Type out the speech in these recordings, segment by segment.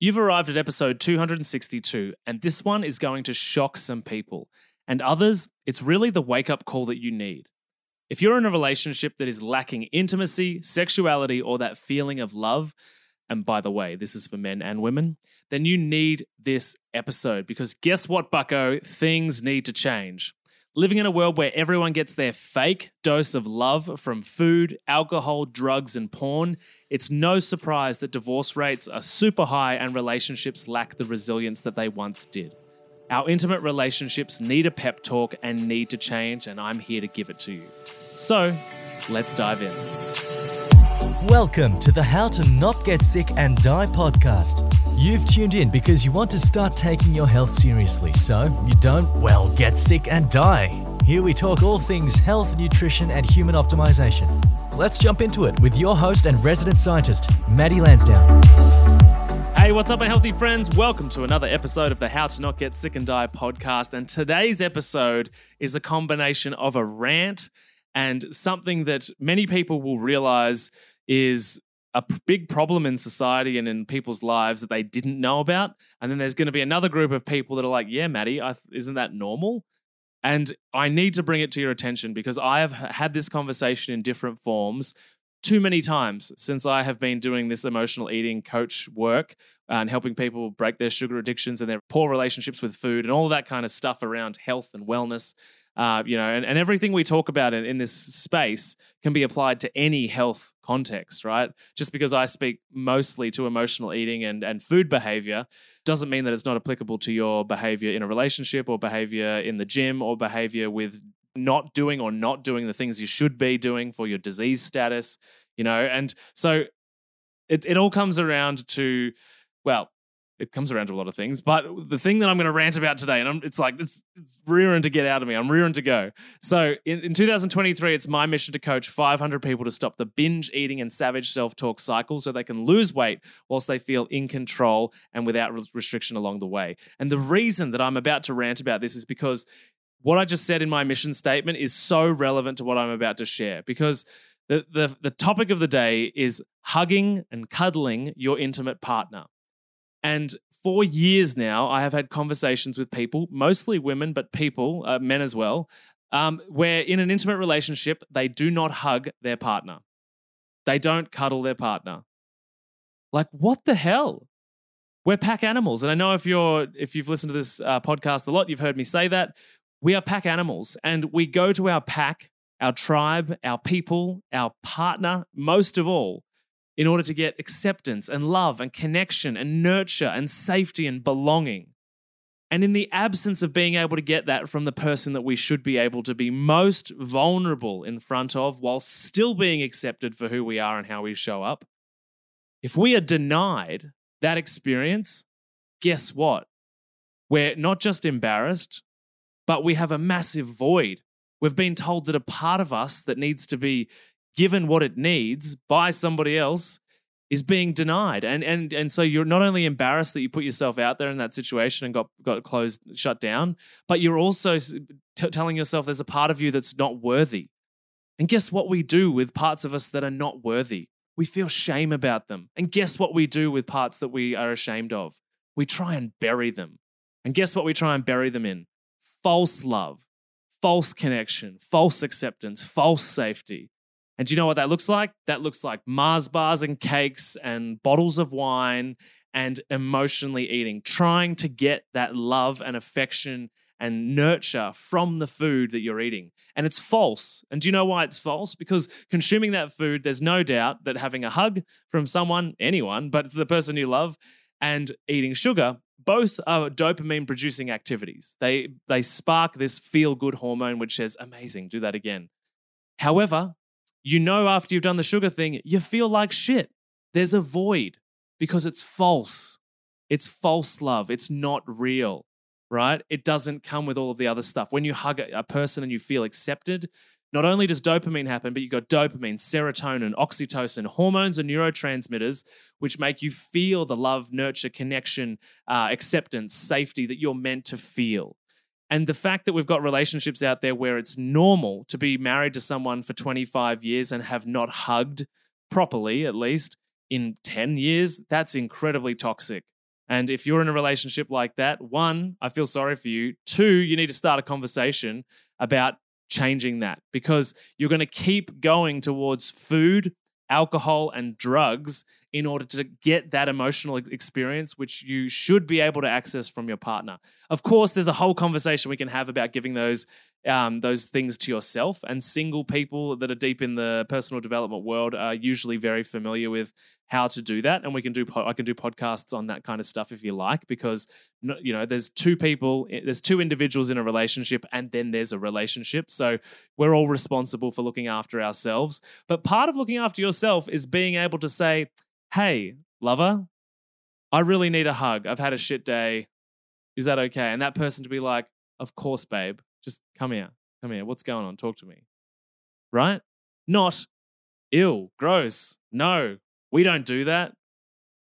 You've arrived at episode 262, and this one is going to shock some people. And others, it's really the wake up call that you need. If you're in a relationship that is lacking intimacy, sexuality, or that feeling of love, and by the way, this is for men and women, then you need this episode because guess what, bucko? Things need to change. Living in a world where everyone gets their fake dose of love from food, alcohol, drugs, and porn, it's no surprise that divorce rates are super high and relationships lack the resilience that they once did. Our intimate relationships need a pep talk and need to change, and I'm here to give it to you. So, let's dive in. Welcome to the How to Not Get Sick and Die podcast. You've tuned in because you want to start taking your health seriously so you don't, well, get sick and die. Here we talk all things health, nutrition, and human optimization. Let's jump into it with your host and resident scientist, Matty Lansdown. Hey, what's up, my healthy friends? Welcome to another episode of the How to Not Get Sick and Die podcast. And today's episode is a combination of a rant and something that many people will realize is a big problem in society and in people's lives that they didn't know about. And then there's going to be another group of people that are like, yeah, Matty, th- isn't that normal? And I need to bring it to your attention because I have had this conversation in different forms too many times since I have been doing this emotional eating coach work and helping people break their sugar addictions and their poor relationships with food and all that kind of stuff around health and wellness. Uh, you know, and, and everything we talk about in, in this space can be applied to any health context, right? Just because I speak mostly to emotional eating and, and food behavior doesn't mean that it's not applicable to your behavior in a relationship or behavior in the gym or behavior with not doing or not doing the things you should be doing for your disease status, you know? And so it, it all comes around to, well, it comes around to a lot of things, but the thing that I'm going to rant about today, and I'm, it's like it's, it's rearing to get out of me. I'm rearing to go. So in, in 2023, it's my mission to coach 500 people to stop the binge eating and savage self talk cycle, so they can lose weight whilst they feel in control and without res- restriction along the way. And the reason that I'm about to rant about this is because what I just said in my mission statement is so relevant to what I'm about to share because the, the, the topic of the day is hugging and cuddling your intimate partner. And for years now, I have had conversations with people, mostly women, but people, uh, men as well, um, where in an intimate relationship, they do not hug their partner. They don't cuddle their partner. Like, what the hell? We're pack animals. And I know if you're if you've listened to this uh, podcast a lot, you've heard me say that. We are pack animals and we go to our pack, our tribe, our people, our partner, most of all, in order to get acceptance and love and connection and nurture and safety and belonging. And in the absence of being able to get that from the person that we should be able to be most vulnerable in front of while still being accepted for who we are and how we show up, if we are denied that experience, guess what? We're not just embarrassed, but we have a massive void. We've been told that a part of us that needs to be given what it needs by somebody else is being denied. And and and so you're not only embarrassed that you put yourself out there in that situation and got got closed shut down, but you're also t- telling yourself there's a part of you that's not worthy. And guess what we do with parts of us that are not worthy? We feel shame about them. And guess what we do with parts that we are ashamed of? We try and bury them. And guess what we try and bury them in? False love, false connection, false acceptance, false safety. And do you know what that looks like? That looks like Mars bars and cakes and bottles of wine and emotionally eating, trying to get that love and affection and nurture from the food that you're eating. And it's false. And do you know why it's false? Because consuming that food, there's no doubt that having a hug from someone, anyone, but the person you love, and eating sugar, both are dopamine producing activities. They they spark this feel good hormone which says amazing, do that again. However, you know after you've done the sugar thing, you feel like shit. There's a void because it's false. It's false love. It's not real, right? It doesn't come with all of the other stuff. When you hug a person and you feel accepted, not only does dopamine happen, but you've got dopamine, serotonin, oxytocin, hormones and neurotransmitters, which make you feel the love, nurture, connection, uh, acceptance, safety that you're meant to feel. And the fact that we've got relationships out there where it's normal to be married to someone for 25 years and have not hugged properly, at least in 10 years, that's incredibly toxic. And if you're in a relationship like that, one, I feel sorry for you. Two, you need to start a conversation about changing that because you're going to keep going towards food, alcohol, and drugs in order to get that emotional experience, which you should be able to access from your partner. Of course, there's a whole conversation we can have about giving those um, those things to yourself. And single people that are deep in the personal development world are usually very familiar with how to do that. And we can do I can do podcasts on that kind of stuff if you like, because you know there's two people, there's two individuals in a relationship, and then there's a relationship. So we're all responsible for looking after ourselves. But part of looking after yourself is being able to say hey, lover, I really need a hug. I've had a shit day. Is that okay? And that person to be like, of course, babe. Just come here. Come here. What's going on? Talk to me. Right? Not ill, gross. No, we don't do that.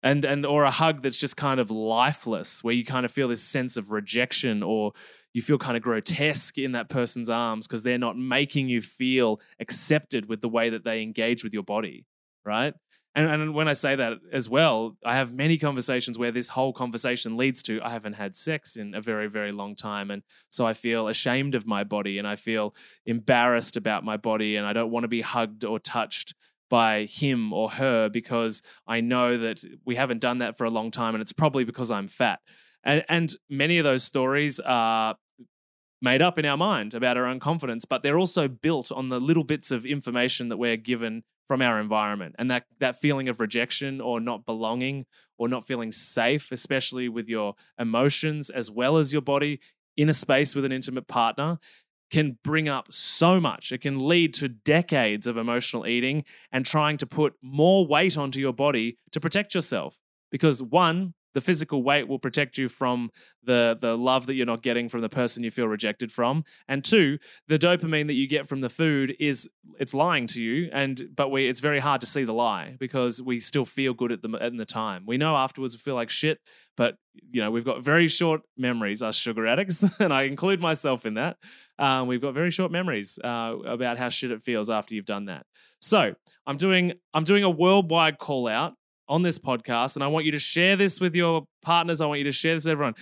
And and or a hug that's just kind of lifeless, where you kind of feel this sense of rejection or you feel kind of grotesque in that person's arms because they're not making you feel accepted with the way that they engage with your body, right? And, and when I say that as well, I have many conversations where this whole conversation leads to I haven't had sex in a very, very long time. And so I feel ashamed of my body and I feel embarrassed about my body and I don't want to be hugged or touched by him or her because I know that we haven't done that for a long time and it's probably because I'm fat. And, and many of those stories are made up in our mind about our own confidence, but they're also built on the little bits of information that we're given from our environment and that that feeling of rejection or not belonging or not feeling safe especially with your emotions as well as your body in a space with an intimate partner can bring up so much. It can lead to decades of emotional eating and trying to put more weight onto your body to protect yourself. Because one, the physical weight will protect you from the the love that you're not getting from the person you feel rejected from. And two the dopamine that you get from the food is it's lying to you. And but we it's very hard to see the lie because we still feel good at the at the time. We know afterwards we feel like shit but you know we've got very short memories. Us sugar addicts and i include myself in that um, we've got very short memories uh, about how shit it feels after you've done that. So i'm doing i'm doing a worldwide call out on this podcast, and I want you to share this with your partners. I want you to share this with everyone.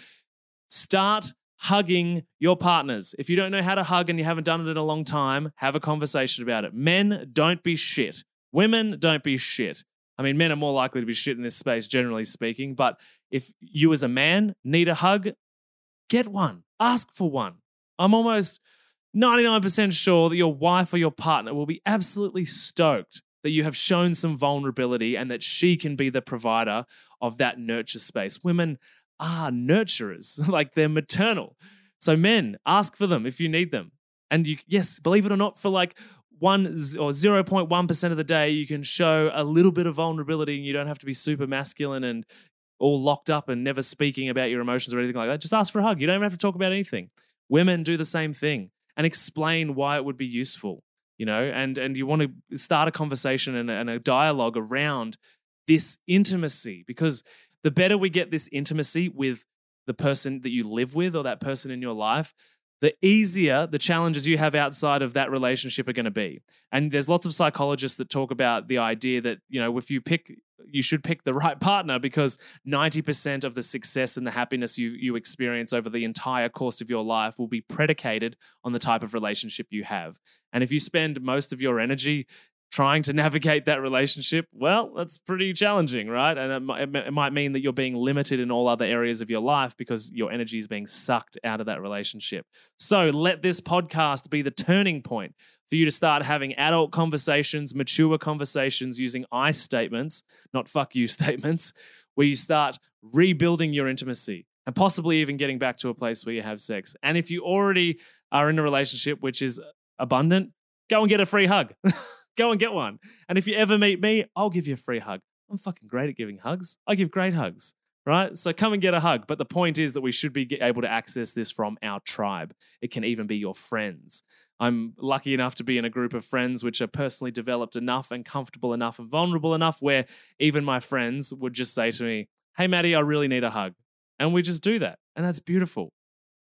Start hugging your partners. If you don't know how to hug and you haven't done it in a long time, have a conversation about it. Men, don't be shit. Women, don't be shit. I mean, men are more likely to be shit in this space, generally speaking. But if you as a man need a hug, get one. Ask for one. I'm almost 99% sure that your wife or your partner will be absolutely stoked that you have shown some vulnerability and that she can be the provider of that nurture space. Women are nurturers, like they're maternal. So, men, ask for them if you need them. And you, yes, believe it or not, for like one or 0.1% of the day, you can show a little bit of vulnerability and you don't have to be super masculine and all locked up and never speaking about your emotions or anything like that. Just ask for a hug. You don't even have to talk about anything. Women do the same thing and explain why it would be useful you know, and and you want to start a conversation and, and a dialogue around this intimacy because the better we get this intimacy with the person that you live with or that person in your life, the easier the challenges you have outside of that relationship are going to be. And there's lots of psychologists that talk about the idea that, you know, if you pick you should pick the right partner because 90% of the success and the happiness you you experience over the entire course of your life will be predicated on the type of relationship you have. And if you spend most of your energy trying to navigate that relationship, well, that's pretty challenging, right? And it might, mean that you're being limited in all other areas of your life because your energy is being sucked out of that relationship. So let this podcast be the turning point for you to start having adult conversations, mature conversations using I statements, not fuck you statements, where you start rebuilding your intimacy and possibly even getting back to a place where you have sex. And if you already are in a relationship which is abundant, go and get a free hug. Go and get one. And if you ever meet me, I'll give you a free hug. I'm fucking great at giving hugs. I give great hugs, right? So come and get a hug. But the point is that we should be able to access this from our tribe. It can even be your friends. I'm lucky enough to be in a group of friends which are personally developed enough and comfortable enough and vulnerable enough where even my friends would just say to me, Hey, Matty, I really need a hug. And we just do that. And that's beautiful.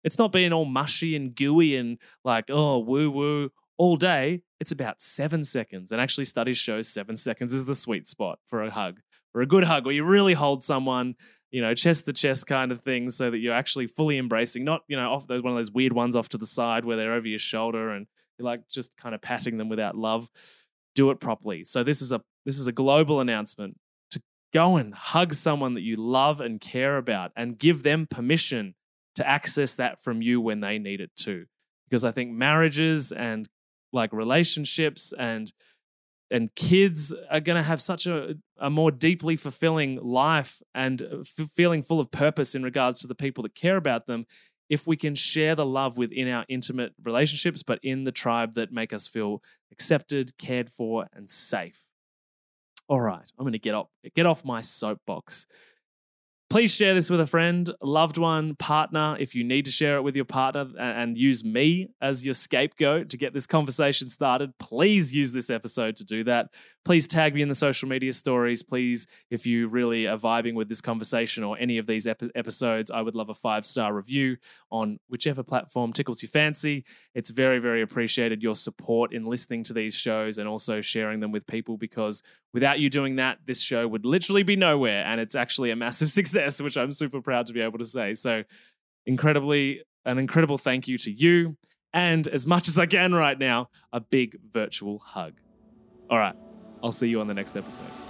It's not being all mushy and gooey and like, oh, woo woo all day, it's about seven seconds. And actually, studies show seven seconds is the sweet spot for a hug. for a good hug, where you really hold someone, you know, chest to chest kind of thing, so that you're actually fully embracing, not you know, off those one of those weird ones off to the side where they're over your shoulder and you're like just kind of patting them without love. Do it properly. So this is a this is a global announcement to go and hug someone that you love and care about, and give them permission to access that from you when they need it too. Because I think marriages and like relationships and and kids are going to have such a, a more deeply fulfilling life and uh, f- feeling full of purpose in regards to the people that care about them if we can share the love within our intimate relationships but in the tribe that make us feel accepted cared for and safe. All right i'm going to get off get off my soapbox Please share this with a friend, loved one, partner, if you need to share it with your partner and use me as your scapegoat to get this conversation started. Please use this episode to do that. Please tag me in the social media stories. Please, if you really are vibing with this conversation or any of these episodes, I would love a five star review on whichever platform tickles your fancy. It's very, very appreciated your support in listening to these shows and also sharing them with people because without you doing that, this show would literally be nowhere. And it's actually a massive success which I'm super proud to be able to say. So, incredibly, an incredible thank you to you. And as much as I can right now, a big virtual hug. All right, I'll see you on the next episode.